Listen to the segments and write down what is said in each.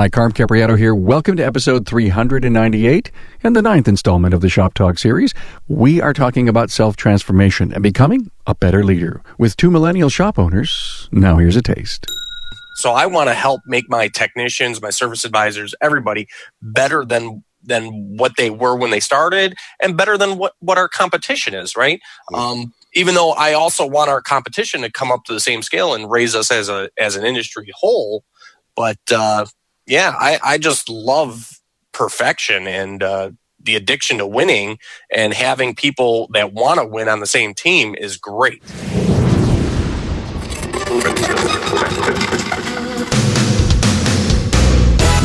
Hi, Carm Capriotto here. Welcome to episode 398 and the ninth installment of the Shop Talk series. We are talking about self transformation and becoming a better leader with two millennial shop owners. Now, here's a taste. So, I want to help make my technicians, my service advisors, everybody better than than what they were when they started and better than what, what our competition is, right? Mm-hmm. Um, even though I also want our competition to come up to the same scale and raise us as a as an industry whole, but uh, yeah, I, I just love perfection and uh, the addiction to winning and having people that want to win on the same team is great.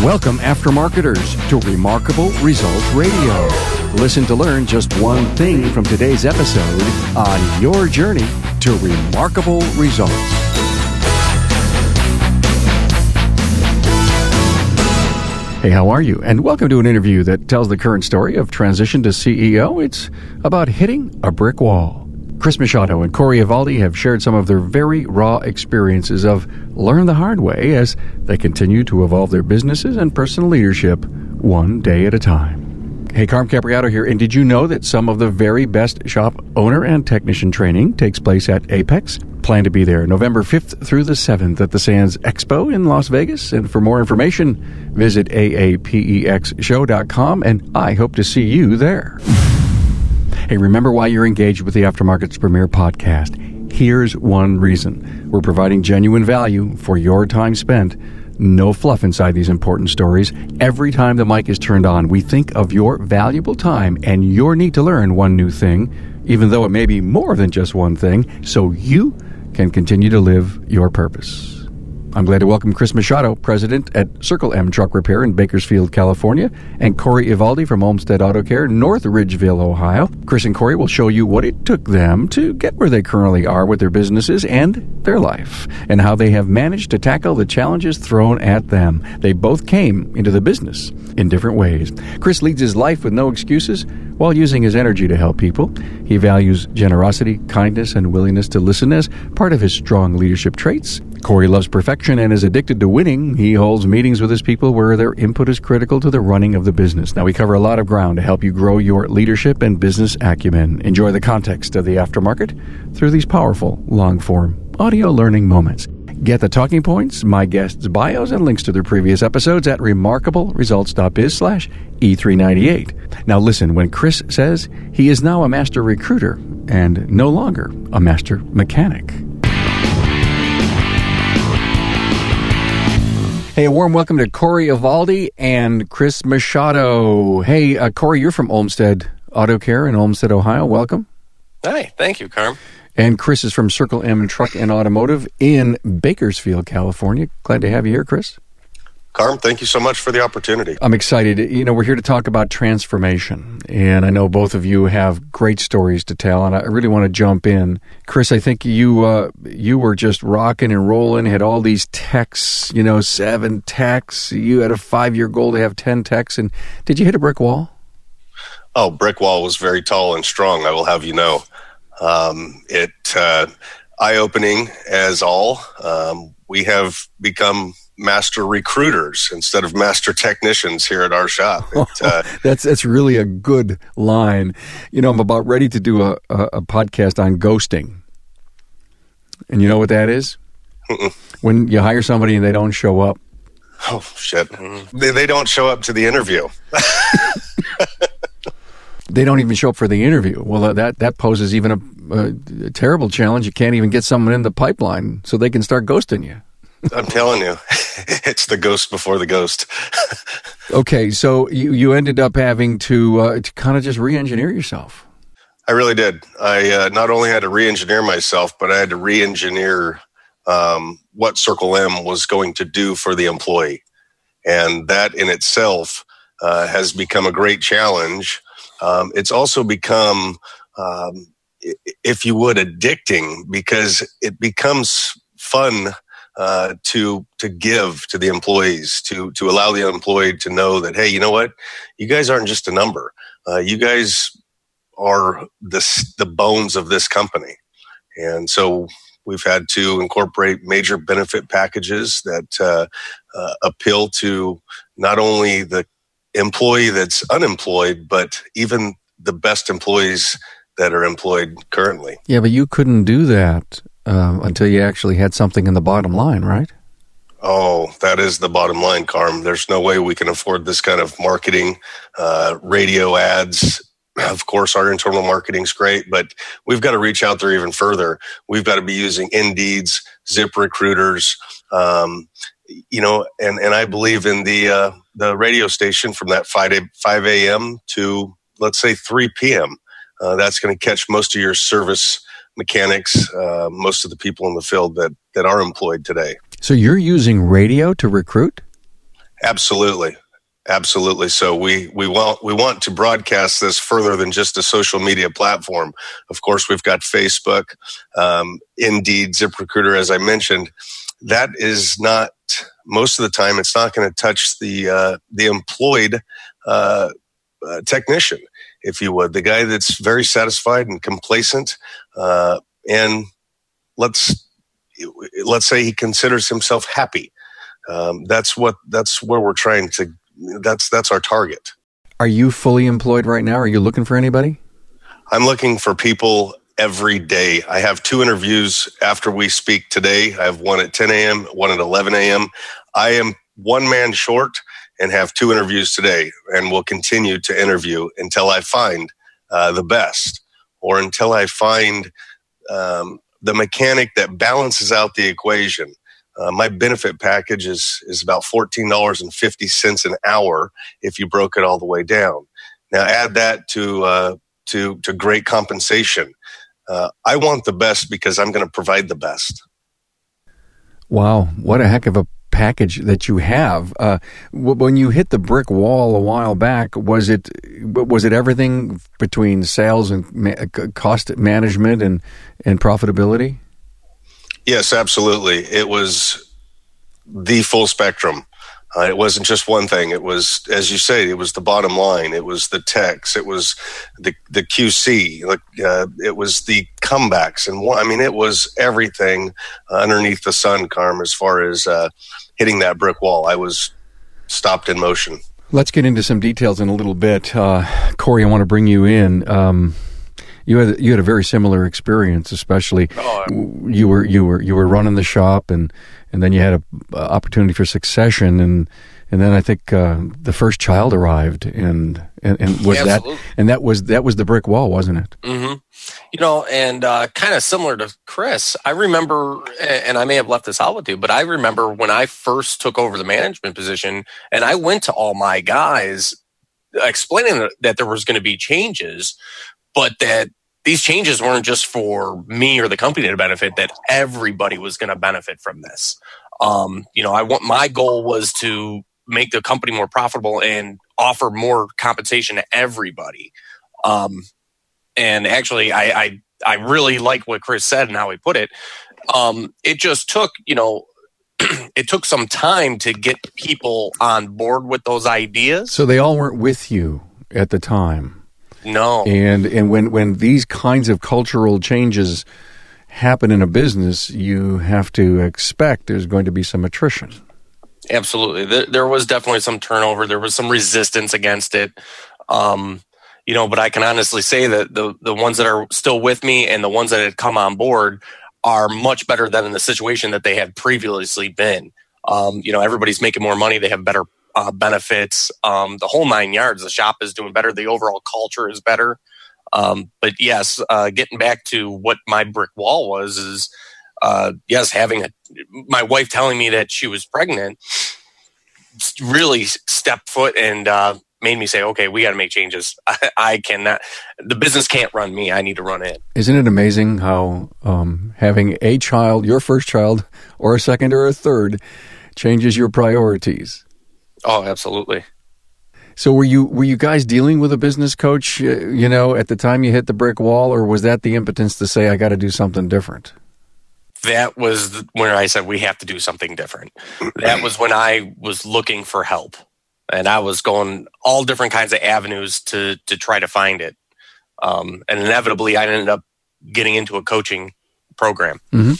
Welcome, aftermarketers, to Remarkable Results Radio. Listen to learn just one thing from today's episode on your journey to remarkable results. Hey, how are you? And welcome to an interview that tells the current story of transition to CEO. It's about hitting a brick wall. Chris Machado and Corey Evaldi have shared some of their very raw experiences of learn the hard way as they continue to evolve their businesses and personal leadership one day at a time. Hey, Carm Capriotto here, and did you know that some of the very best shop owner and technician training takes place at AAPEX? Plan to be there November 5th through the 7th at the Sands Expo in Las Vegas. And for more information, visit aapexshow.com, and I hope to see you there. Hey, remember why you're engaged with the Aftermarket's premier podcast. Here's one reason we're providing genuine value for your time spent no fluff inside these important stories. Every time the mic is turned on, we think of your valuable time and your need to learn one new thing, even though it may be more than just one thing, so you can continue to live your purpose. I'm glad to welcome Chris Machado, president at Circle M Truck Repair in Bakersfield, California, and Corey Evaldi from Olmsted Auto Care, North Ridgeville, Ohio. Chris and Corey will show you what it took them to get where they currently are with their businesses and their life, and how they have managed to tackle the challenges thrown at them. They both came into the business in different ways. Chris leads his life with no excuses while using his energy to help people. He values generosity, kindness, and willingness to listen as part of his strong leadership traits. Corey loves perfection and is addicted to winning. He holds meetings with his people where their input is critical to the running of the business. Now, we cover a lot of ground to help you grow your leadership and business acumen. Enjoy the context of the aftermarket through these powerful, long form audio learning moments. Get the talking points, my guests' bios, and links to their previous episodes at remarkableresults.biz slash E398. Now listen, when Chris says he is now a master recruiter and no longer a master mechanic. Hey, a warm welcome to Corey Evaldi and Chris Machado. Hey, uh, Corey, you're from Olmsted Auto Care in Olmsted, Ohio. Welcome. Hi, thank you, Carm. And Chris is from Circle M Truck and Automotive in Bakersfield, California. Glad to have you here, Chris. Carm, thank you so much for the opportunity. I'm excited. You know, we're here to talk about transformation, and I know both of you have great stories to tell, and I really want to jump in. Chris, I think you uh, you were just rocking and rolling, had all these techs, you know, seven techs. You had a five year goal to have ten techs, and did you hit a brick wall? Oh, brick wall was very tall and strong. I will have you know. Um, it uh, eye opening as all. Um, we have become master recruiters instead of master technicians here at our shop. It, uh, that's that's really a good line. You know, I'm about ready to do a, a, a podcast on ghosting, and you know what that is? When you hire somebody and they don't show up. Oh shit! They, they don't show up to the interview. they don't even show up for the interview. Well, that that poses even a, a, a terrible challenge. You can't even get someone in the pipeline so they can start ghosting you. I'm telling you, it's the ghost before the ghost. okay, so you, you ended up having to uh, to kind of just re-engineer yourself. I really did. I uh, not only had to re-engineer myself, but I had to re-engineer um, what Circle M was going to do for the employee, and that in itself uh, has become a great challenge. Um, it's also become, um, if you would, addicting because it becomes fun uh, to to give to the employees to to allow the employee to know that hey you know what? You guys aren't just a number. Uh, you guys are the the bones of this company. And so We've had to incorporate major benefit packages that uh, uh, appeal to not only the employee that's unemployed, but even the best employees that are employed currently. Yeah, but you couldn't do that um, until you actually had something in the bottom line, right? Oh, that is the bottom line, Carm. There's no way we can afford this kind of marketing, uh, radio ads. Of course, our internal marketing's great, but we've got to reach out there even further. We've got to be using Indeeds, ZipRecruiters, um, you know, and, and I believe in the uh, the radio station from that 5 5 a.m. to let's say 3 p.m. Uh, that's going to catch most of your service mechanics, uh, most of the people in the field that that are employed today. So you're using radio to recruit? Absolutely. Absolutely. So we, we want we want to broadcast this further than just a social media platform. Of course, we've got Facebook, um, Indeed, ZipRecruiter, as I mentioned. That is not most of the time. It's not going to touch the uh, the employed uh, uh, technician, if you would, the guy that's very satisfied and complacent, uh, and let's let's say he considers himself happy. Um, that's what that's where we're trying to. That's that's our target. Are you fully employed right now? Are you looking for anybody? I'm looking for people every day. I have two interviews after we speak today. I have one at 10 a.m., one at 11 a.m. I am one man short and have two interviews today, and will continue to interview until I find uh, the best or until I find um, the mechanic that balances out the equation. Uh, my benefit package is is about fourteen dollars and fifty cents an hour if you broke it all the way down. Now add that to uh, to to great compensation. Uh, I want the best because I'm going to provide the best. Wow, what a heck of a package that you have. Uh, when you hit the brick wall a while back, was it was it everything between sales and ma- cost management and and profitability? Yes, absolutely. It was the full spectrum. Uh, it wasn't just one thing. It was, as you say, it was the bottom line. It was the techs. It was the the QC. Uh, it was the comebacks, and I mean, it was everything underneath the sun, Carm. As far as uh, hitting that brick wall, I was stopped in motion. Let's get into some details in a little bit, uh, Corey. I want to bring you in. Um, you had you had a very similar experience, especially oh, you were you were you were running the shop, and and then you had a, opportunity for succession, and and then I think uh, the first child arrived, and and, and was that and that was that was the brick wall, wasn't it? Mm-hmm. You know, and uh, kind of similar to Chris, I remember, and I may have left this out with you, but I remember when I first took over the management position, and I went to all my guys explaining that there was going to be changes but that these changes weren't just for me or the company to benefit, that everybody was going to benefit from this. Um, you know, I want my goal was to make the company more profitable and offer more compensation to everybody. Um, and actually, I, I, I really like what Chris said and how he put it. Um, it just took, you know, it took some time to get people on board with those ideas. So they all weren't with you at the time. No. And and when when these kinds of cultural changes happen in a business, you have to expect there's going to be some attrition. Absolutely. There, there was definitely some turnover. There was some resistance against it. Um, you know, but I can honestly say that the the ones that are still with me and the ones that had come on board are much better than in the situation that they had previously been. Um, you know, everybody's making more money. They have better uh, benefits, um, the whole nine yards. The shop is doing better. The overall culture is better. Um, but yes, uh, getting back to what my brick wall was is, uh, yes, having a, my wife telling me that she was pregnant really stepped foot and, uh, made me say, okay, we got to make changes. I, I, cannot, the business can't run me. I need to run it. Isn't it amazing how, um, having a child, your first child or a second or a third changes your priorities? Oh, absolutely. So were you were you guys dealing with a business coach, uh, you know, at the time you hit the brick wall, or was that the impotence to say I got to do something different? That was when I said we have to do something different. that was when I was looking for help, and I was going all different kinds of avenues to to try to find it. Um, and inevitably, I ended up getting into a coaching program. Mm-hmm.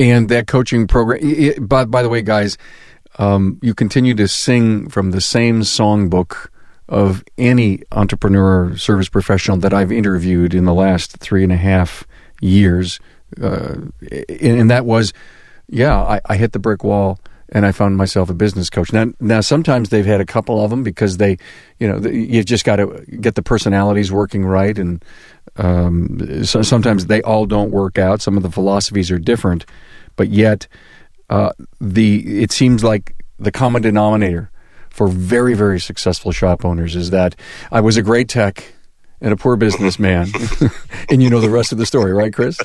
And that coaching program. It, by, by the way, guys, um, you continue to sing from the same songbook of any entrepreneur or service professional that I've interviewed in the last three and a half years. Uh, and, that was, yeah, I, I hit the brick wall and I found myself a business coach. Now, now sometimes they've had a couple of them because they, you know, you've just got to get the personalities working right, and um, so sometimes they all don't work out. Some of the philosophies are different, but yet uh, the it seems like the common denominator for very very successful shop owners is that I was a great tech and a poor businessman. and you know the rest of the story, right, Chris?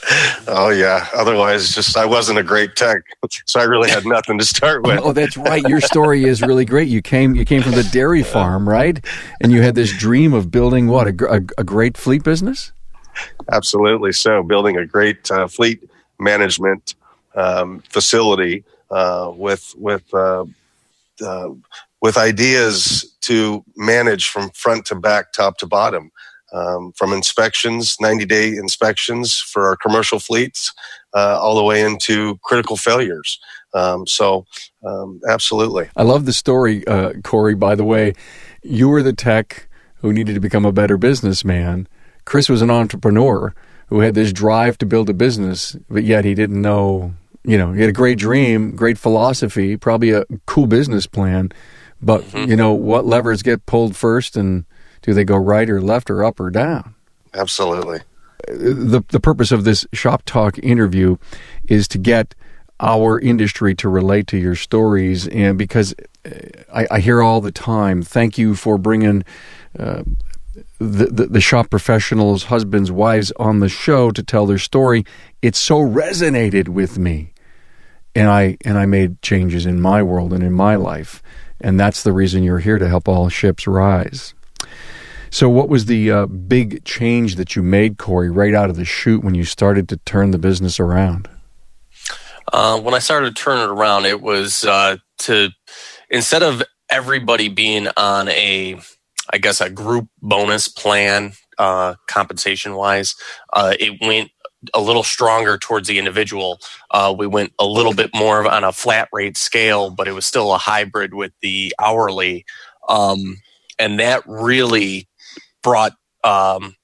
oh yeah. Otherwise, just I wasn't a great tech, so I really had nothing to start with. oh, that's right. Your story is really great. You came you came from the dairy farm, right? And you had this dream of building what a, a, a great fleet business. Absolutely. So, building a great uh, fleet management um, facility uh, with with uh, uh with ideas to manage from front to back, top to bottom, um, from inspections, 90 day inspections for our commercial fleets, uh, all the way into critical failures. Um, so, um, absolutely. I love the story, uh, Corey. By the way, you were the tech who needed to become a better businessman. Chris was an entrepreneur who had this drive to build a business, but yet he didn't know. You know, he had a great dream, great philosophy, probably a cool business plan, but mm-hmm. you know what levers get pulled first, and do they go right or left or up or down? Absolutely. The the purpose of this shop talk interview is to get our industry to relate to your stories, and because uh, I, I hear all the time, thank you for bringing. Uh, the, the, the shop professionals, husbands, wives on the show to tell their story. It so resonated with me, and I and I made changes in my world and in my life. And that's the reason you're here to help all ships rise. So, what was the uh, big change that you made, Corey, right out of the chute when you started to turn the business around? Uh, when I started to turn it around, it was uh, to instead of everybody being on a, I guess, a group bonus plan, uh, compensation wise, uh, it went a little stronger towards the individual. Uh, we went a little bit more on a flat rate scale, but it was still a hybrid with the hourly. Um, and that really brought um,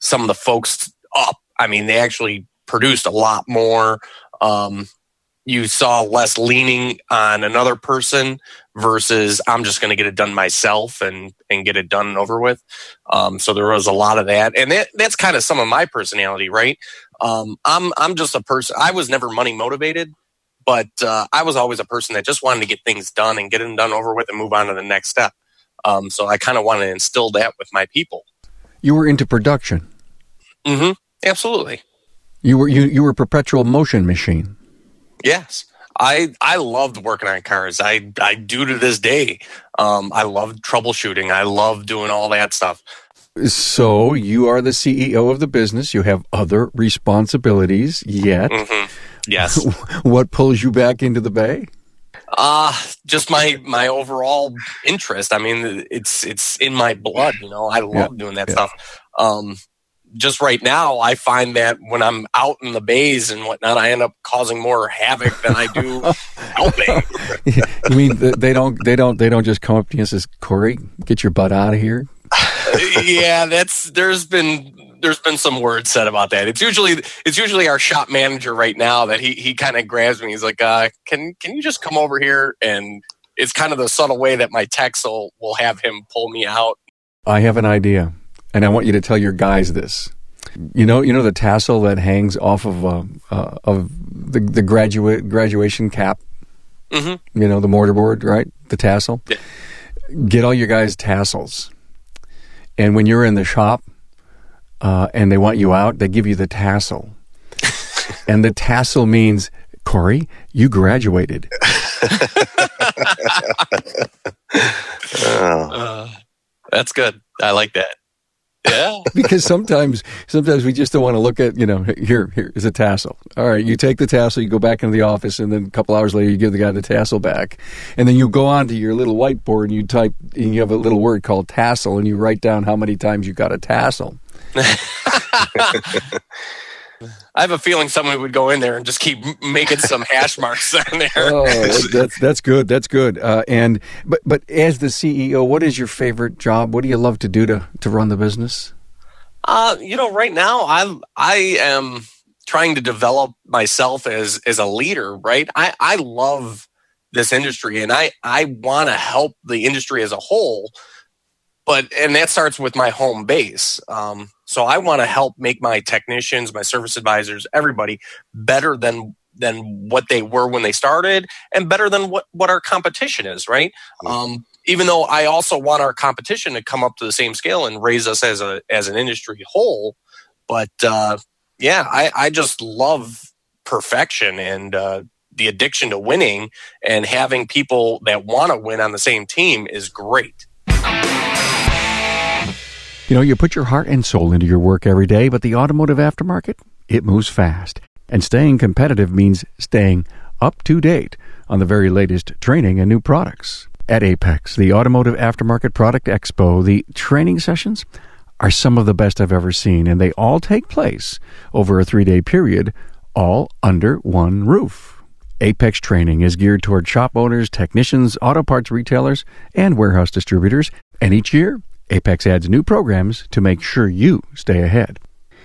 some of the folks up. I mean, they actually produced a lot more. Um, you saw less leaning on another person versus I'm just going to get it done myself and and get it done and over with. Um, so there was a lot of that, and that, that's kind of some of my personality, right? Um, I'm I'm just a person. I was never money motivated, but uh, I was always a person that just wanted to get things done and get them done over with and move on to the next step. Um, so I kind of want to instill that with my people. You were into production. Mm-hmm. Absolutely. You were you you were a perpetual motion machine. Yes. I I loved working on cars. I I do to this day. Um, I love troubleshooting. I love doing all that stuff. So you are the CEO of the business. You have other responsibilities yet. Mm-hmm. Yes. what pulls you back into the bay? Uh just my my overall interest. I mean, it's it's in my blood. You know, I love yeah. doing that yeah. stuff. Um, just right now, I find that when I'm out in the bays and whatnot, I end up causing more havoc than I do helping. you mean they don't they don't they don't just come up to you and says, "Corey, get your butt out of here"? Yeah, that's there's been there's been some words said about that. It's usually it's usually our shop manager right now that he he kind of grabs me. He's like, uh, "Can can you just come over here?" And it's kind of the subtle way that my techs will will have him pull me out. I have an idea and I want you to tell your guys this. You know, you know the tassel that hangs off of uh, uh, of the the graduate graduation cap. Mm-hmm. You know the mortarboard, right? The tassel. Yeah. Get all your guys tassels, and when you're in the shop, uh, and they want you out, they give you the tassel, and the tassel means Corey, you graduated. uh, that's good. I like that. Yeah. because sometimes sometimes we just don't want to look at, you know, here here is a tassel. All right, you take the tassel, you go back into the office and then a couple hours later you give the guy the tassel back. And then you go on to your little whiteboard and you type and you have a little word called tassel and you write down how many times you got a tassel. I have a feeling someone would go in there and just keep making some hash marks on there. Oh, that's that's good. That's good. Uh, and but but as the CEO, what is your favorite job? What do you love to do to to run the business? Uh, you know, right now I'm I am trying to develop myself as as a leader. Right, I I love this industry and I I want to help the industry as a whole. But and that starts with my home base. Um, so I want to help make my technicians, my service advisors, everybody better than than what they were when they started and better than what what our competition is, right? Um, even though I also want our competition to come up to the same scale and raise us as a as an industry whole, but uh, yeah, I, I just love perfection and uh, the addiction to winning and having people that want to win on the same team is great. You know, you put your heart and soul into your work every day, but the automotive aftermarket, it moves fast. And staying competitive means staying up to date on the very latest training and new products. At AAPEX, the Automotive Aftermarket Product Expo, the training sessions are some of the best I've ever seen, and they all take place over a three day period, all under one roof. AAPEX training is geared toward shop owners, technicians, auto parts retailers, and warehouse distributors, and each year AAPEX adds new programs to make sure you stay ahead.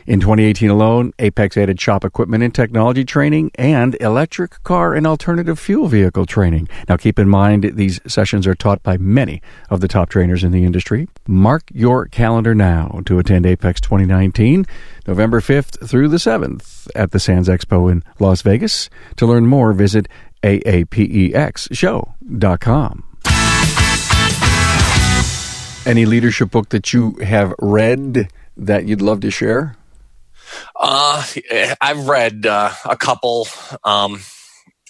In 2018 alone, AAPEX added shop equipment and technology training and electric car and alternative fuel vehicle training. Now keep in mind these sessions are taught by many of the top trainers in the industry. Mark your calendar now to attend AAPEX 2019, November 5th through the 7th at the Sands Expo in Las Vegas. To learn more, visit aapexshow.com. Any leadership book that you have read that you'd love to share? Uh, I've read uh, a couple. Um,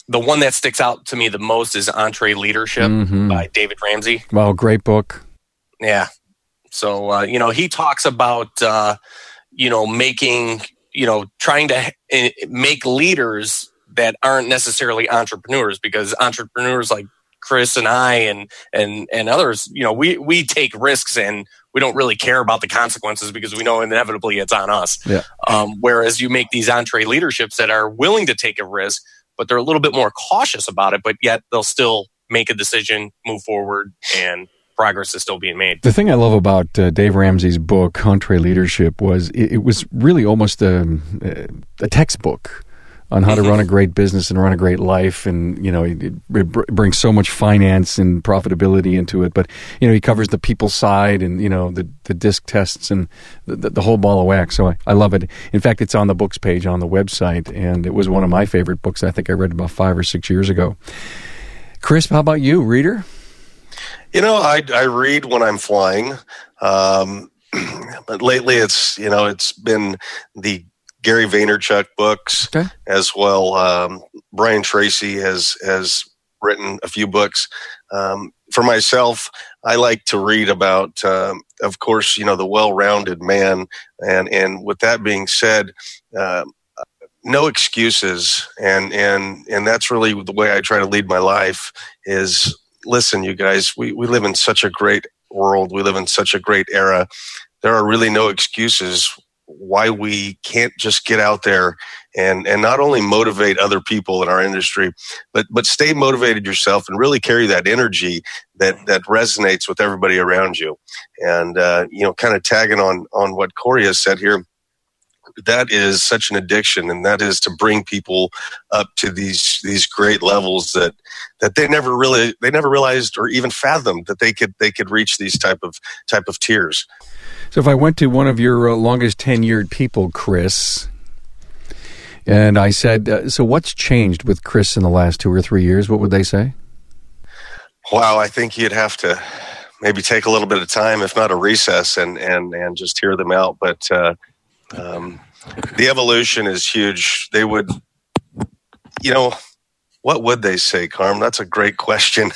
the one that sticks out to me the most is EntreLeadership Mhm. by David Ramsey. Well, great book. Yeah. So, uh, you know, he talks about, uh, you know, making, you know, trying to eh, make leaders that aren't necessarily entrepreneurs because entrepreneurs like Chris and I and, and, and others, you know, we, we take risks and we don't really care about the consequences because we know inevitably it's on us. Yeah. Um, whereas you make these entree leaderships that are willing to take a risk, but they're a little bit more cautious about it, but yet they'll still make a decision, move forward, and progress is still being made. The thing I love about uh, Dave Ramsey's book, EntreLeadership, was it, it was really almost a, a textbook on how to run a great business and run a great life. And, you know, it, it brings so much finance and profitability into it. But, you know, he covers the people side and, you know, the, the DISC tests and the, the, whole ball of wax. So I, I love it. In fact, it's on the books page on the website. And it was one of my favorite books. I think I read about five or six years ago. Chris, how about you, reader? You know, I, I read when I'm flying, um, but lately it's you know it's been the Gary Vaynerchuk books Okay. as well. Um, Brian Tracy has has written a few books. Um, for myself, I like to read about, um, of course, you know, the well-rounded man, and and with that being said. Um, no excuses and and and that's really the way i try to lead my life is listen you guys we, we live in such a great world we live in such a great era there are really no excuses why we can't just get out there and and not only motivate other people in our industry but but stay motivated yourself and really carry that energy that that resonates with everybody around you. And uh, you know kind of tagging on on what corey has said here that is such an addiction and that is to bring people up to these these great levels that that they never really they never realized or even fathomed that they could they could reach these type of type of tiers So if I went to one of your uh, longest tenured people, Chris, and I said, uh, "So what's changed with Chris in the last two or three years?" What would they say? wow i think you'd have to maybe take a little bit of time if not a recess and and and just hear them out but uh um the evolution is huge they would you know what would they say carm that's a great question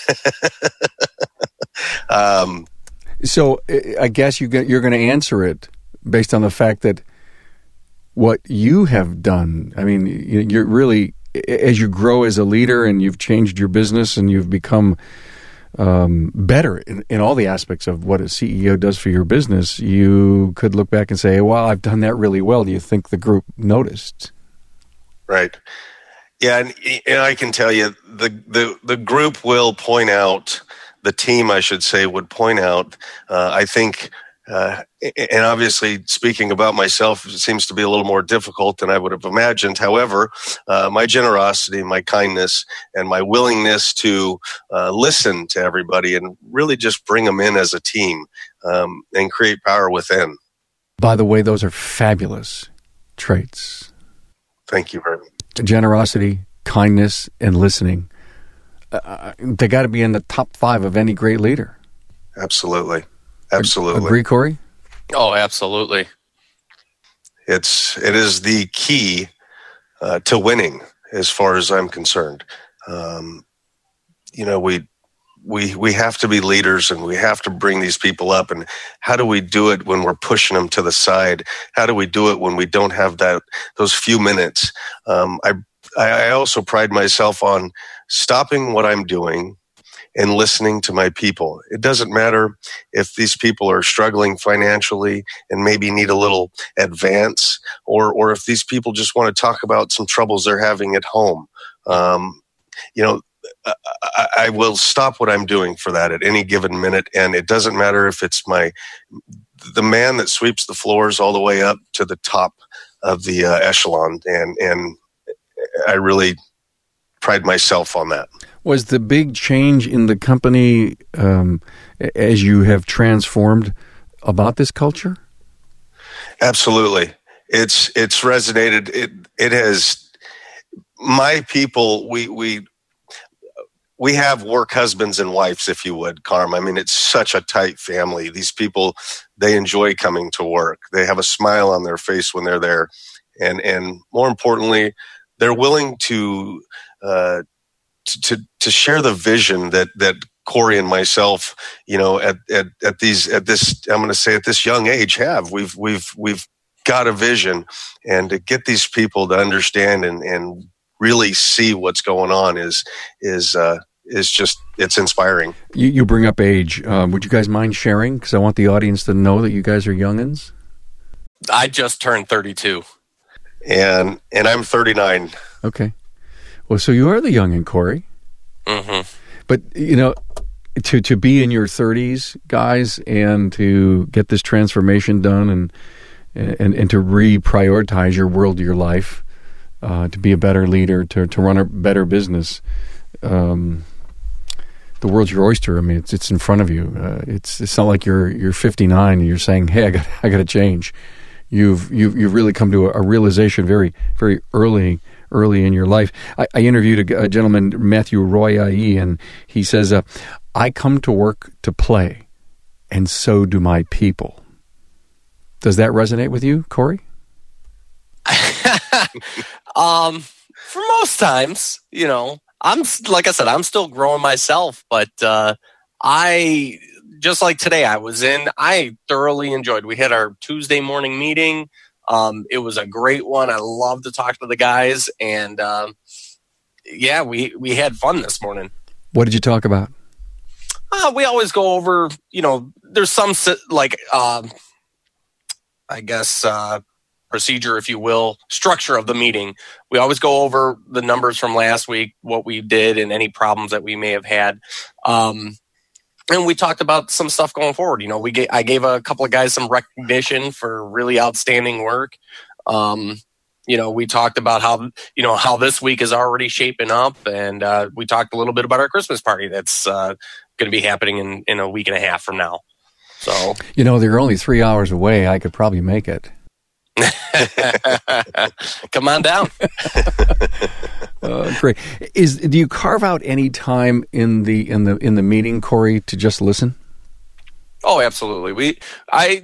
um So uh, I guess you you're going to answer it based on the fact that what you have done. I mean, you- you're really as you grow as a leader and you've changed your business and you've become um, better in, in all the aspects of what a CEO does for your business, you could look back and say, "Well, I've done that really well." Do you think the group noticed? Right. Yeah, and, and I can tell you the, the the group will point out the team, I should say, would point out. Uh, I think uh, and obviously, speaking about myself seems to be a little more difficult than I would have imagined. However, uh, my generosity, my kindness, and my willingness to uh, listen to everybody and really just bring them in as a team um, and create power within. By the way, those are fabulous traits. Thank you very much. Generosity, kindness, and listening. Uh, uh, they got to be in the top five of any great leader. Absolutely. Absolutely. Agree, Corey? Oh, absolutely. It's it is the key uh, to winning, as far as I'm concerned. Um, you know, we we we have to be leaders, and we have to bring these people up. And how do we do it when we're pushing them to the side? How do we do it when we don't have that those few minutes? Um, I I also pride myself on stopping what I'm doing and listening to my people. It doesn't matter if these people are struggling financially and maybe need a little advance, or or if these people just want to talk about some troubles they're having at home. Um, you know, I, I, will stop what I'm doing for that at any given minute, and it doesn't matter if it's my the man that sweeps the floors all the way up to the top of the uh, echelon, and and I really pride myself on that. Was the big change in the company um, as you have transformed about this culture? Absolutely, it's it's resonated. It it has. My people, we we we have work husbands and wives, if you would, Carm. I mean, it's such a tight family. These people, they enjoy coming to work. They have a smile on their face when they're there, and and more importantly, they're willing to uh, to to share the vision that that Corey and myself, you know, at at, at these at this I'm going to say at this young age have we've we've we've got a vision, and to get these people to understand and and really see what's going on is is uh, is just it's inspiring. You, you bring up age. Um, would you guys mind sharing? Because I want the audience to know that you guys are youngins. I just turned 32, and and I'm 39. Okay. Well, so you are the young and Corey. Mm-hmm. But you know, to to be in your 30s, guys, and to get this transformation done, and and and to reprioritize your world, your life, uh, to be a better leader, to to run a better business. Um, the world's your oyster. I mean, it's it's in front of you. Uh, it's it's not like you're you're 59 and you're saying, "Hey, I got I got to change." You've you've you've really come to a, a realization very very early early in your life. I, I interviewed a, a, gentleman, Matthew Roy, and he says, uh, I come to work to play, and so do my people. Does that resonate with you, Corey? um, for most times, you know, I'm like I said, I'm still growing myself, but uh, I just like today, I was in. I thoroughly enjoyed. We had our Tuesday morning meeting. Um, it was a great one. I love to talk to the guys, and um, yeah, we we had fun this morning. What did you talk about? Uh, we always go over, you know, there's some like, uh, I guess, uh, procedure, if you will, structure of the meeting. We always go over the numbers from last week, what we did, and any problems that we may have had. Um, and we talked about some stuff going forward. You know, we gave, I gave a couple of guys some recognition for really outstanding work. Um, you know, we talked about how you know how this week is already shaping up, and uh, we talked a little bit about our Christmas party that's uh, going to be happening in in a week and a half from now. So, you know, they're only three hours away. I could probably make it. Come on down. uh, great. Is do you carve out any time in the in the in the meeting, Corey, to just listen? Oh, absolutely. We I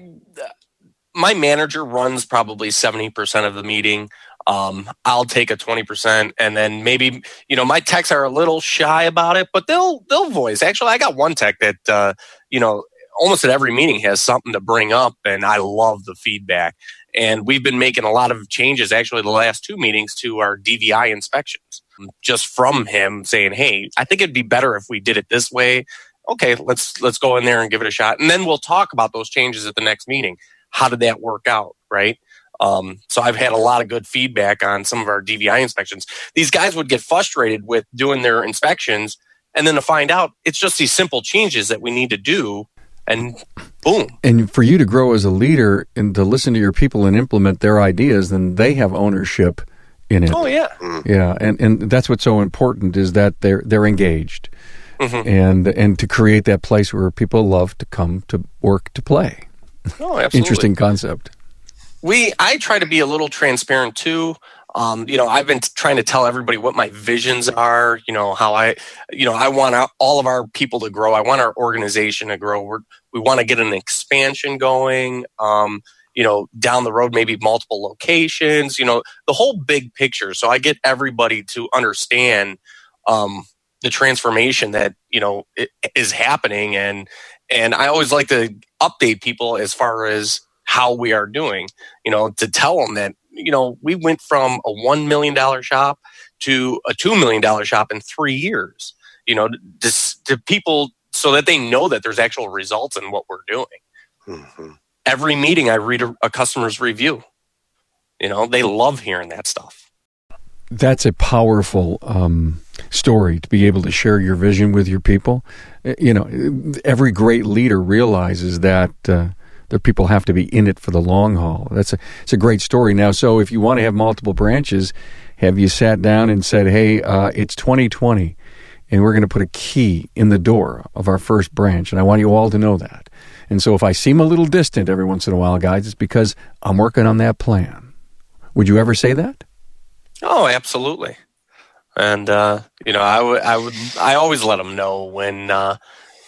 my manager runs probably seventy percent of the meeting. Um, I'll take a twenty percent, and then maybe you know my techs are a little shy about it, but they'll they'll voice. Actually, I got one tech that uh, you know almost at every meeting has something to bring up, and I love the feedback. And we've been making a lot of changes, actually, the last two meetings to our DVI inspections, just from him saying, Hey, I think it'd be better if we did it this way. okay, let's let's go in there and give it a shot, and then we'll talk about those changes at the next meeting. How did that work out, right? Um, so I've had a lot of good feedback on some of our DVI inspections. These guys would get frustrated with doing their inspections, and then to find out it's just these simple changes that we need to do, and boom. And for you to grow as a leader and to listen to your people and implement their ideas, then they have ownership in it. Oh yeah, Yeah, and and that's what's so important is that they're they're engaged, Mhm. and and to create that place where people love to come to work to play. oh absolutely. Interesting concept. we i try to be a little transparent too um, you know i've been t- trying to tell everybody what my visions are you know how i you know i want our, all of our people to grow i want our organization to grow We're, we want to get an expansion going um, you know down the road maybe multiple locations you know the whole big picture. So i get everybody to understand um, the transformation that you know is happening. And and i always like to update people as far as how we are doing you know to tell them that you know we went from a one million dollar shop to a two million dollar shop in three years. You know to, to people so that they know that there's actual results in what we're doing Mhm. every meeting i read a, a customer's review you know they love hearing that stuff That's a powerful um, story to be able to share your vision with your people. Uh, You know, every great leader realizes that uh, their people have to be in it for the long haul. That's a it's a great story. Now, so if you want to have multiple branches, have you sat down and said, "Hey, uh, it's 2020, and we're going to put a key in the door of our first branch, and I want you all to know that." And so, if I seem a little distant every once in a while, guys, it's because I'm working on that plan. Would you ever say that? Oh, absolutely. And uh, you know, I would, I would, I always let them know when, uh,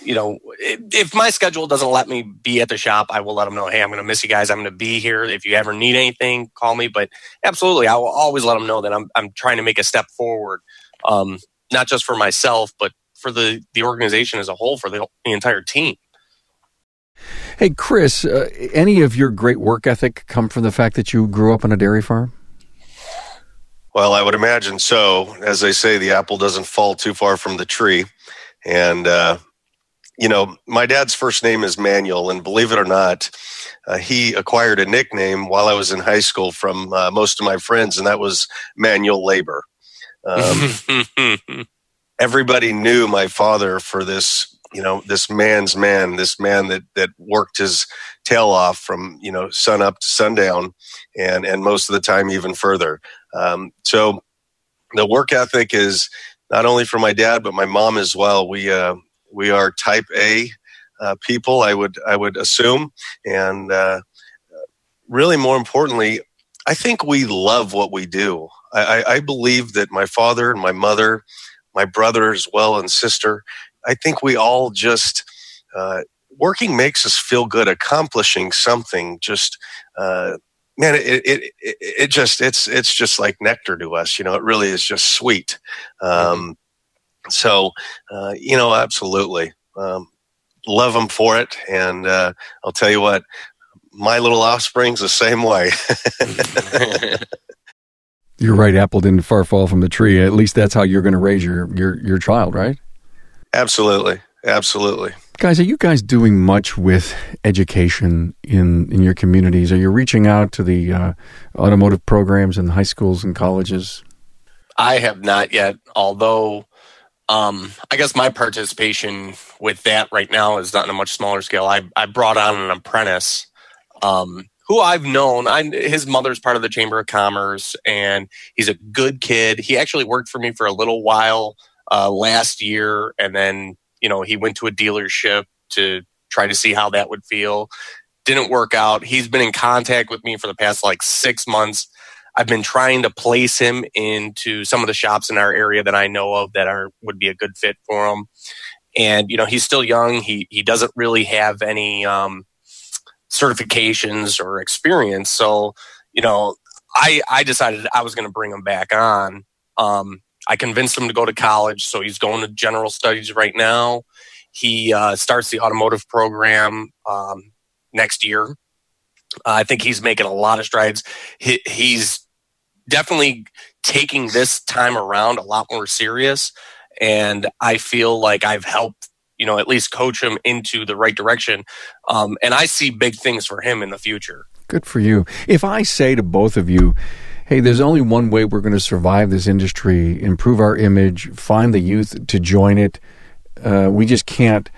you know, if, my schedule doesn't let me be at the shop, I will let them know. Hey, I'm going to miss you guys. I'm going to be here. If you ever need anything, call me. But absolutely, I will always let them know that I'm, I'm trying to make a step forward, um, not just for myself, but for the the organization as a whole, for the, the entire team. Hey, Chris, uh, any of your great work ethic come from the fact that you grew up on a dairy farm? Well, I would imagine so. As they say, the apple doesn't fall too far from the tree. And, uh, you know, my dad's first name is Manuel, and believe it or not, uh, he acquired a nickname while I was in high school from uh, most of my friends, and that was Manual Labor. Um, everybody knew my father for this, you know, this man's man, this man that that worked his tail off from you know sun up to sundown, and and most of the time even further. Um, so the work ethic is not only for my dad but my mom as well. We uh, we are Type A uh, people, I would I would assume, and uh, really more importantly, I think we love what we do. I, I, believe that my father and my mother, my brother as well and sister, I think we all just uh, working makes us feel good. Accomplishing something just. Uh, man, it, it it it just it's it's just like nectar to us. You know, it really is just sweet. Um, so, uh, you know, absolutely um, love them for it, and uh, I'll tell you what, my little offspring's the same way. You're right. Apple didn't far fall from the tree. At least that's how you're going to raise your, your, your child, right? absolutely, absolutely. Guys, are you guys doing much with education in, in your communities? Are you reaching out to the uh, automotive programs in high schools and colleges? I have not yet, although um, I guess my participation with that right now is not on a much smaller scale. I, I brought on an apprentice um, who I've known. I, his mother's part of the Chamber of Commerce, and he's a good kid. He actually worked for me for a little while uh, last year, and then you know he went to a dealership to try to see how that would feel. Didn't work out. He's been in contact with me for the past like six months. I've been trying to place him into some of the shops in our area that I know of that are would be a good fit for him. And you know, he's still young. He he doesn't really have any um, certifications or experience. So you know, I I decided I was going to bring him back on. Um, I convinced him to go to college, so he's going to general studies right now. He uh, starts the automotive program um, next year. I think he's making a lot of strides. He, he's definitely taking this time around a lot more serious, and I feel like I've helped you know, at least coach him into the right direction. Um, and I see big things for him in the future. Good for you. If I say to both of you, hey, there's only one way we're going to survive this industry, improve our image, find the youth to join it. Uh, we just can't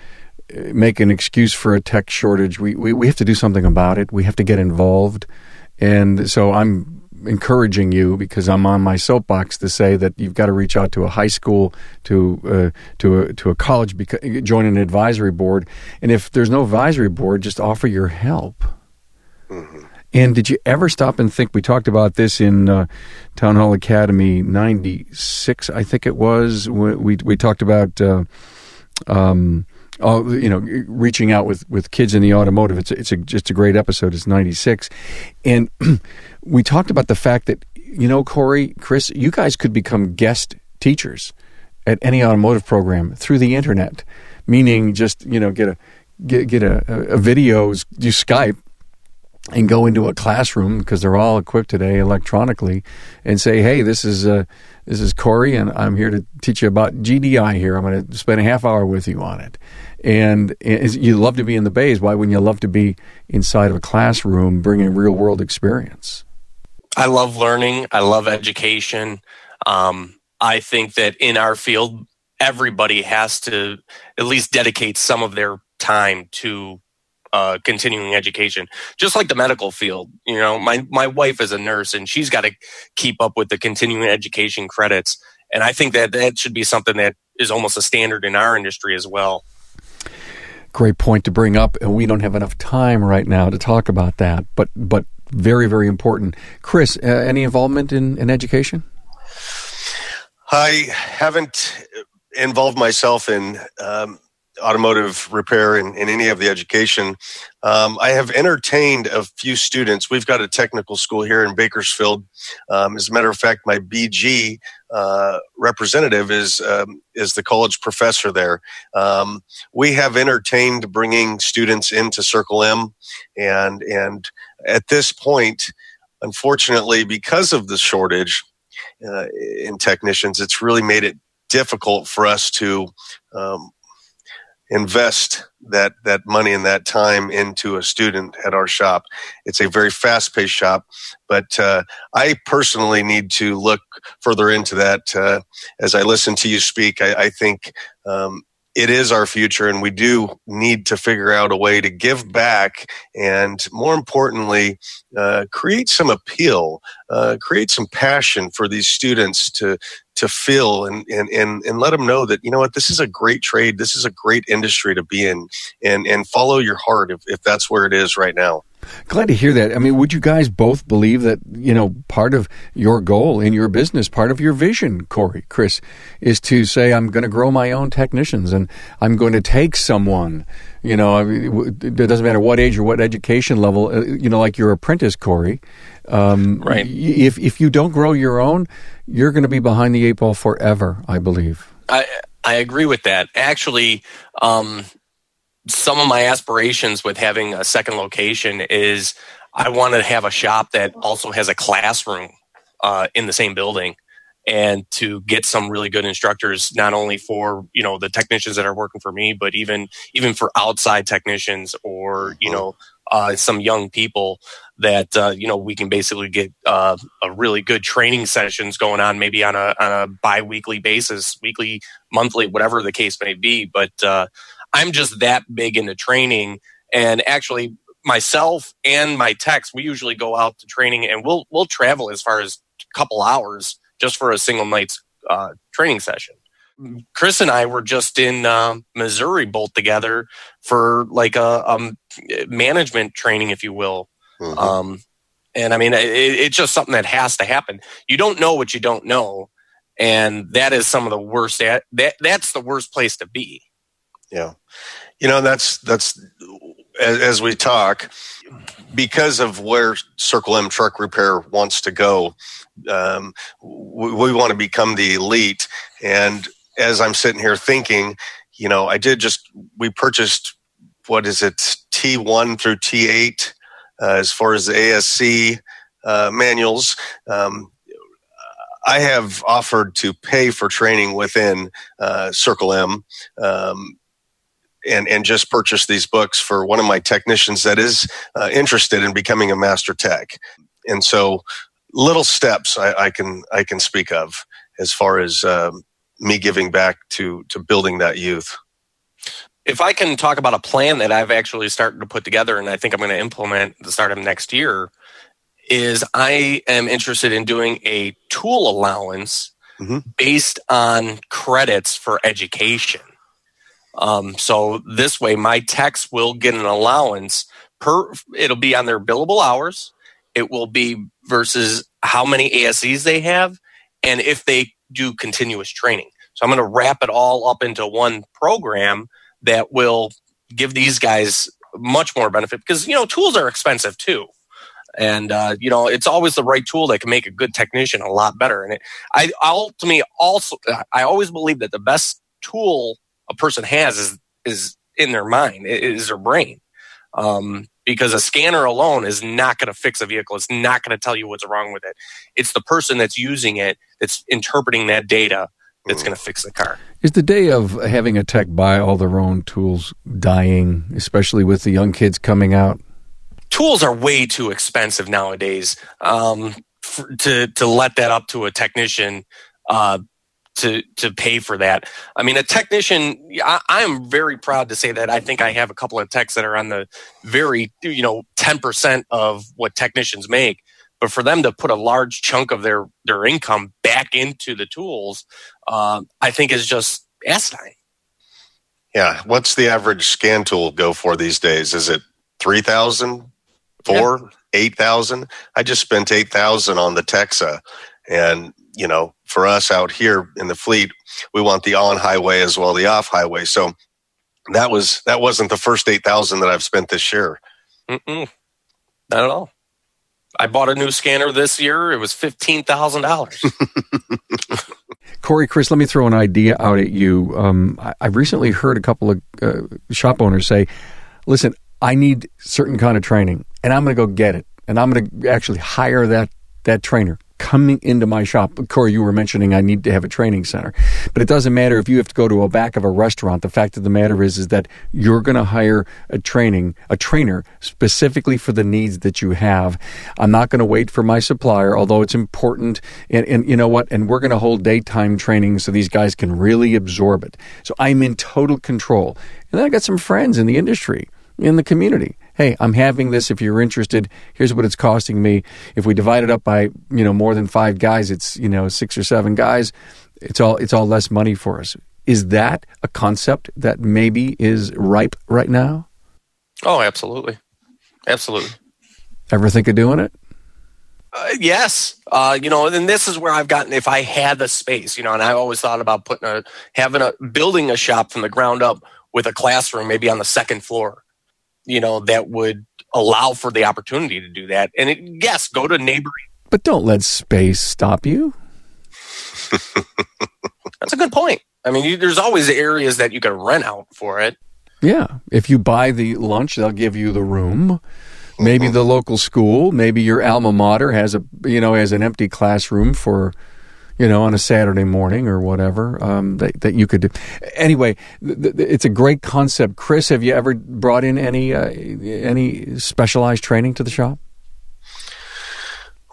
uh, make an excuse for a tech shortage. We, we, we have to do something about it. We have to get involved. And so I'm encouraging you because I'm on my soapbox to say that you've got to reach out to a high school, to uh, to a, to a college, beca- join an advisory board, and if there's no advisory board, just offer your help. Mm-hmm. And did you ever stop and think? We talked about this in uh, Town Hall Academy '96, I think it was. We we, talked about. Uh, um, oh, you know, reaching out with, with kids in the automotive. It's a, it's a, just a great episode. It's 96. And we talked about the fact that, you know, Corey, Chris, you guys could become guest teachers at any automotive program through the internet, meaning just, you know, get a, get, get a, a video, do Skype and go into a classroom because they're all equipped today electronically and say, "Hey, this is uh, this is Corey, and I'm here to teach you about GDI. Here, I'm going to spend a half hour with you on it." And, you love to be in the bays. Why wouldn't you love to be inside of a classroom, bringing real world experience? I love learning. I love education. Um, I think that in our field, everybody has to at least dedicate some of their time to uh, continuing education, just like the medical field. You know, my my wife is a nurse, and she's got to keep up with the continuing education credits. And I think that that should be something that is almost a standard in our industry as well great point to bring up, and we don't have enough time right now to talk about that. But but very very important. Chris, uh, any involvement in, in education? I haven't involved myself in um, automotive repair in, in, any of the education. Um, I have entertained a few students. We've got a technical school here in Bakersfield. Um, as a matter of fact, my BG uh, representative is um, is the college professor there. Um, we have entertained bringing students into Circle M, and and at this point, unfortunately, because of the shortage uh, in technicians, it's really made it difficult for us to um, invest that that money and that time into a student at our shop. It's a very fast paced shop, but uh, I personally need to look further into that. Uh, as I listen to you speak, I, I think um, it is our future, and we do need to figure out a way to give back, and more importantly, uh, create some appeal, uh, create some passion for these students to to feel and, and, and, and let them know that, you know what, this is a great trade. This is a great industry to be in and, and follow your heart if, if that's where it is right now. Glad to hear that. I mean, would you guys both believe that, you know, part of your goal in your business, part of your vision, Corey, Chris, is to say, I'm going to grow my own technicians and I'm going to take someone, you know, it doesn't matter what age or what education level, uh, you know, like your apprentice, Corey. Um, right. If, if you don't grow your own, you're going to be behind the eight ball forever, I believe. I, I agree with that. Actually, um, some of my aspirations with having a second location is I want to have a shop that also has a classroom uh, in the same building and to get some really good instructors not only for you know the technicians that are working for me but even even for outside technicians or you know uh, some young people that uh, you know we can basically get uh, a really good training sessions going on maybe on a on a biweekly basis weekly monthly whatever the case may be. But uh, I'm just that big into training. And actually, myself and my techs, we usually go out to training and we'll we'll travel as far as a couple hours just for a single night's uh, training session. Chris and I were just in uh, Missouri both together for like a um, management training, if you will. Mm-hmm. Um, and I mean, it, it's just something that has to happen. You don't know what you don't know, and that is some of the worst. That that's the worst place to be. Yeah, you know that's that's as, as we talk because of where Circle M Truck Repair wants to go. Um, we, we want to become the elite, and as I'm sitting here thinking, you know, I did just we purchased what is it T1 through T8 uh, as far as the ASE uh, manuals. Um, I have offered to pay for training within uh, Circle M. Um, and and just purchased these books for one of my technicians that is uh, interested in becoming a master tech. And so, little steps I, I can I can speak of as far as um, me giving back to to building that youth. If I can talk about a plan that I've actually started to put together, and I think I'm going to implement the start of next year, is I am interested in doing a tool allowance mm-hmm. based on credits for education. Um, so this way, my techs will get an allowance per. It'll be on their billable hours. It will be versus how many ASEs they have, and if they do continuous training. So I'm going to wrap it all up into one program that will give these guys much more benefit because you know tools are expensive too and uh, you know it's always the right tool that can make a good technician a lot better and it i ultimately also i always believe that the best tool a person has is is in their mind is their brain. Um, because a scanner alone is not going to fix a vehicle. It's not going to tell you what's wrong with it. It's the person that's using it that's interpreting that data that's going to fix the car. Is the day of having a tech buy all their own tools dying especially with the young kids coming out? Tools are way too expensive nowadays um, for, to to let that up to a technician uh, to to pay for that. I mean, a technician. I, I, am very proud to say that I think I have a couple of techs that are on the very you know ten percent of what technicians make. But for them to put a large chunk of their their income back into the tools, uh, I think is just asinine. Yeah, what's the average scan tool go for these days? Is it three thousand, four, yeah. eight thousand. I just spent eight thousand on the Texa, and you know, for us out here in the fleet, we want the on highway as well the off highway. So that was that wasn't the first eight thousand that I've spent this year. Mm-mm. Not at all. I bought a new scanner this year. It was fifteen thousand dollars. Corey, Chris, let me throw an idea out at you. Um, I, have recently heard a couple of uh, shop owners say, "Listen, I need certain kind of training, and I'm going to go get it, and I'm going to actually hire that that trainer coming into my shop. Corey, you were mentioning I need to have a training center, but it doesn't matter if you have to go to a back of a restaurant. The fact of the matter is, is that you're going to hire a training, a trainer specifically for the needs that you have. I'm not going to wait for my supplier, although it's important. And, and you know what? And we're going to hold daytime training so these guys can really absorb it. So I'm in total control. And then I got some friends in the industry in the community. Hey, I'm having this. If you're interested, here's what it's costing me. If we divide it up by you know more than five guys, it's you know six or seven guys. It's all it's all less money for us. Is that a concept that maybe is ripe right now? Oh, absolutely, absolutely. Ever think of doing it? Uh, yes, uh, you know, and this is where I've gotten. If I had the space, you know, and I always thought about putting a having a building a shop from the ground up with a classroom, maybe on the second floor you know, that would allow for the opportunity to do that. And it, yes, go to neighboring. But don't let space stop you. That's a good point. I mean, you, there's always areas that you can rent out for it. Yeah. If you buy the lunch, they'll give you the room. Maybe mm-hmm. the local school, maybe your alma mater has a, you know, has an empty classroom for you know, on a Saturday morning or whatever um, that, that you could do. Anyway, th- th- it's a great concept. Chris, have you ever brought in any uh, any specialized training to the shop?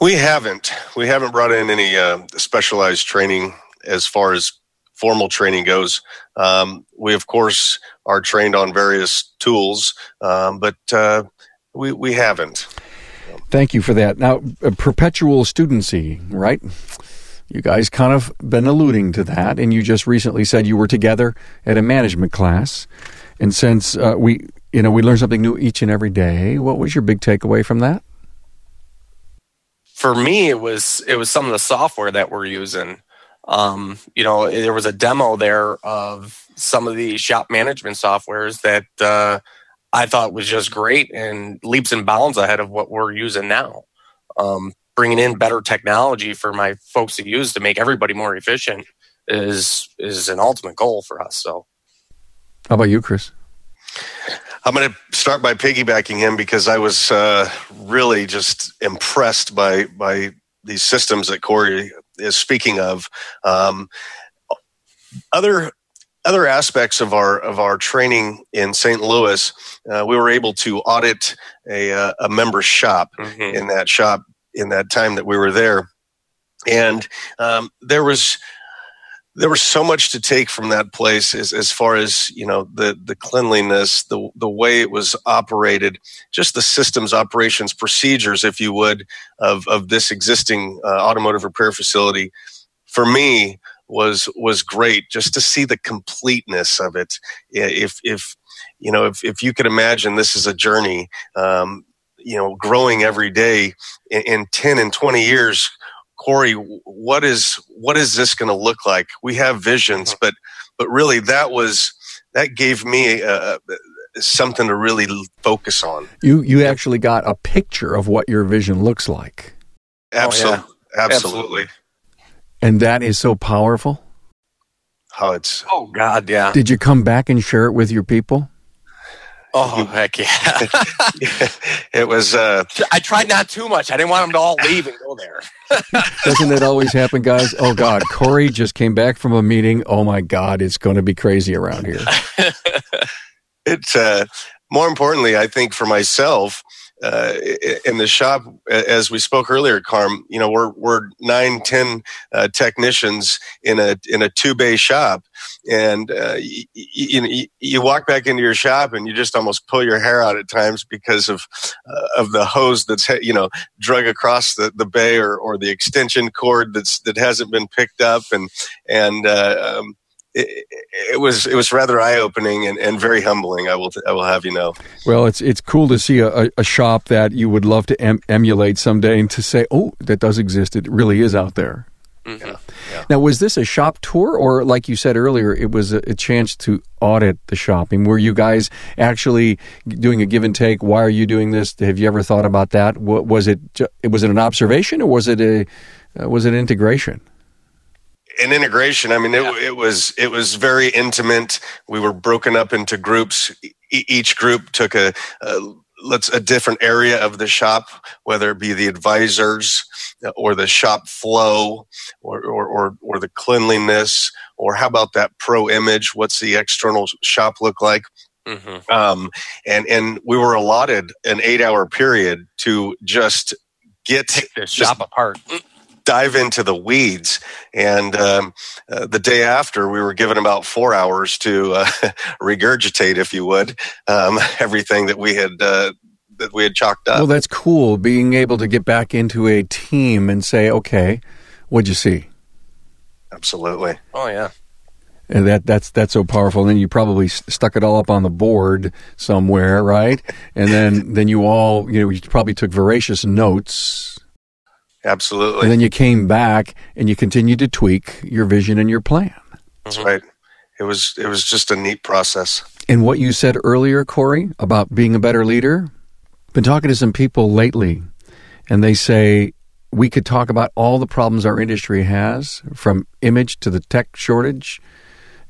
We haven't. We haven't brought in any uh, specialized training as far as formal training goes. Um, we, of course, are trained on various tools, um, but uh, we we haven't. Thank you for that. Now, perpetual studency, right? You guys kind of been alluding to that, and you just recently said you were together at a management class. And since uh, we, you know, we learn something new each and every day, what was your big takeaway from that? For me, it was it was some of the software that we're using. Um, you know, there was a demo there of some of the shop management softwares that uh, I thought was just great and leaps and bounds ahead of what we're using now. Um, bringing in better technology for my folks to use to make everybody more efficient is is an ultimate goal for us. So, how about you, Chris? I'm going to start by piggybacking him because I was uh, really just impressed by by these systems that Corey is speaking of. Um, other other aspects of our of our training in St. Louis, uh, we were able to audit a uh, a member shop Mhm. in that shop in that time that we were there, and um, there was there was so much to take from that place as, as far as you know the the cleanliness the the way it was operated just the systems operations procedures if you would of of this existing uh, automotive repair facility for me was was great just to see the completeness of it. If if you know if if you could imagine this is a journey um, you know growing every day in, in 10 and 20 years Corey, what is what is this going to look like? We have visions, but but really that was that gave me uh, something to really focus on. You you actually got a picture of what your vision looks like, Absolutely, absolutely. Absolutely. and that is so powerful. How it's Oh God, yeah. Did you come back and share it with your people? Oh heck yeah. it was uh, I tried not too much. I didn't want them to all leave and go there. Doesn't it always happen, guys? Oh God, Corey just came back from a meeting. Oh my God, it's going to be crazy around here. it's uh, more importantly i think for myself uh, in the shop as we spoke earlier carm you know we're we're nine ten uh, technicians in a in a two bay shop. And uh, you, you, you walk back into your shop and you just almost pull your hair out at times because of uh, of the hose that's you know drug across the, the bay or, or the extension cord that's that hasn't been picked up. And and uh, um, it, it, was it was rather eye opening and, and very humbling. I will I will have you know. Well, it's it's cool to see a, a shop that you would love to em- emulate someday, and to say, "Oh, that does exist. It really is out there." Mm-hmm. Yeah, yeah. Now, was this a shop tour, or like you said earlier, it was a, a chance to audit the shop? I mean, were you guys actually doing a give and take? Why are you doing this? Have you ever thought about that? What, was it? ju- Was it an observation, or was it a uh, was it integration? An integration. I mean, it, it was it was very intimate. We were broken up into groups. E- each group took a, a let's a different area of the shop, whether it be the advisors or the shop flow or or or, or the cleanliness or how about that pro image? What's the external shop look like? Mm-hmm. Um, and and we were allotted an eight hour period to just get Take this just shop apart. Dive into the weeds. And um, uh, the day after, we were given about four hours to uh, regurgitate, if you would, um, everything that we had uh, that we had chalked up. Well, that's cool. Being able to get back into a team and say, "Okay, what'd you see?" Absolutely. Oh yeah. And that that's that's so powerful. And then you probably stuck it all up on the board somewhere, right? And then then you all you know you probably took voracious notes. Absolutely. And then you came back and you continued to tweak your vision and your plan. That's right. It was it was just a neat process. And what you said earlier, Corey, about being a better leader, been talking to some people lately, and they say we could talk about all the problems our industry has, from image to the tech shortage.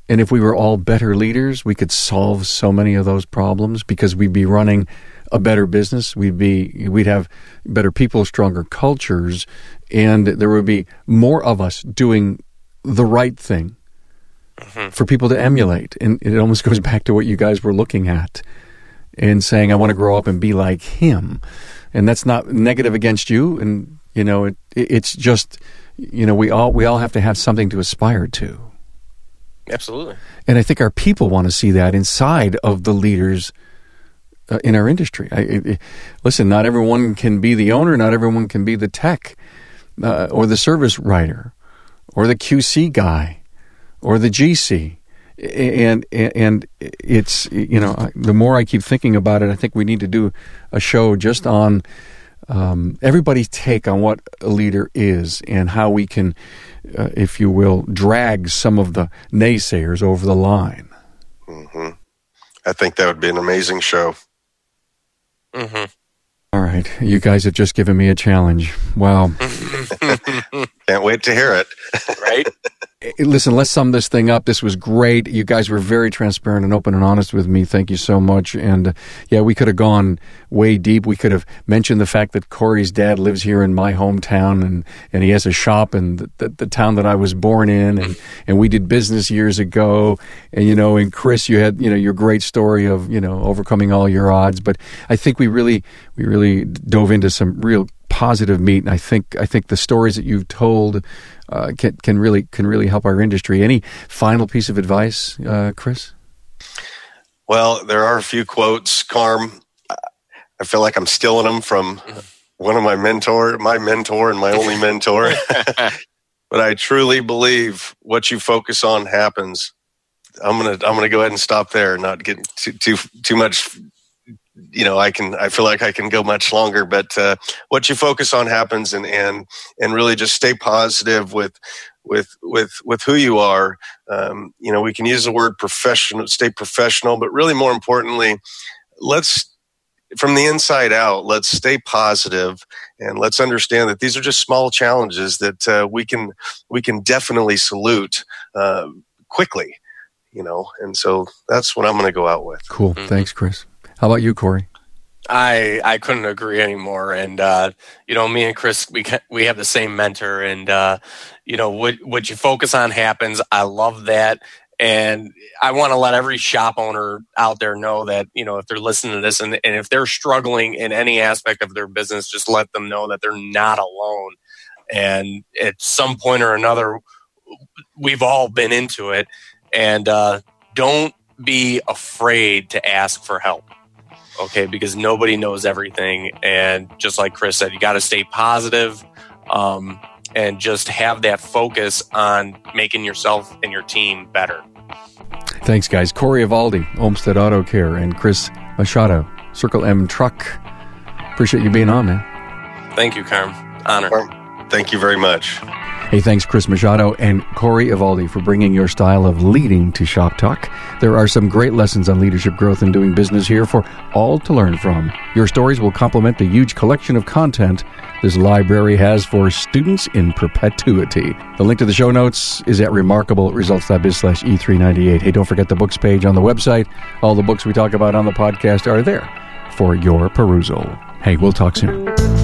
And if we were all better leaders, we could solve so many of those problems because we'd be running a better business. We'd be we'd have better people, stronger cultures, and there would be more of us doing the right thing mm-hmm. for people to emulate. And it almost goes back to what you guys were looking at and saying, I want to grow up and be like him. And that's not negative against you. And, you know, it, it's just, you know, we all, we all have to have something to aspire to. Absolutely. And I think our people want to see that inside of the leaders uh, in our industry. I, listen, not everyone can be the owner, not everyone can be the tech uh, or the service writer or the QC guy or the GC. And and it's you know the more I keep thinking about it, I think we need to do a show just on um, everybody's take on what a leader is and how we can, uh, if you will, drag some of the naysayers over the line. hmm I think that would be an amazing show. Mm-hmm. All right, you guys have just given me a challenge. Wow. Can't wait to hear it. right? listen, let's sum this thing up. This was great. You guys were very transparent and open and honest with me. Thank you so much. And uh, yeah, we could have gone way deep. We could have mentioned the fact that Corey's dad lives here in my hometown and, and he has a shop in the, the, the town that I was born in. And, and we did business years ago. And, you know, and Chris, you had, you know, your great story of, you know, overcoming all your odds. But I think we really, we really dove into some real positive meat. And I think, I think the stories that you've told, uh, can can really can really help our industry. Any final piece of advice, uh, Chris? Well, there are a few quotes, Carm. I feel like I'm stealing them from one of my mentor, my mentor, and my only mentor. but I truly believe what you focus on happens. I'm gonna I'm gonna go ahead and stop there, not get too too too much you know, I can, I feel like I can go much longer, but, uh, what you focus on happens and, and, and really just stay positive with, with, with, with who you are. Um, you know, we can use the word professional, stay professional, but really more importantly, let's, from the inside out, let's stay positive and let's understand that these are just small challenges that uh, we can we can definitely salute uh, quickly, you know. And so that's what I'm going to go out with. Cool. Mm-hmm. Thanks, Chris. How about you, Corey? I I couldn't agree anymore. And uh, you know, me and Chris, we we have the same mentor, and uh, you know, what what you focus on happens. I love that, and I want to let every shop owner out there know that you know if they're listening to this, and, and if they're struggling in any aspect of their business, just let them know that they're not alone. And at some point or another, we've all been into it, and uh, don't be afraid to ask for help okay because nobody knows everything. And just like chris said you got to stay positive, um, and just have that focus on making yourself and your team better. Thanks guys. Corey Evaldi, Olmstead auto care and chris machado circle m truck. Appreciate you being on man. Thank you carm. Honor. Thank you very much Hey, thanks, Chris Machado and Corey Evaldi, for bringing your style of leading to Shop Talk. There are some great lessons on leadership growth and doing business here for all to learn from. Your stories will complement the huge collection of content this library has for students in perpetuity. The link to the show notes is at remarkableresults.biz slash E398. Hey, don't forget the books page on the website. All the books we talk about on the podcast are there for your perusal. Hey, we'll talk soon.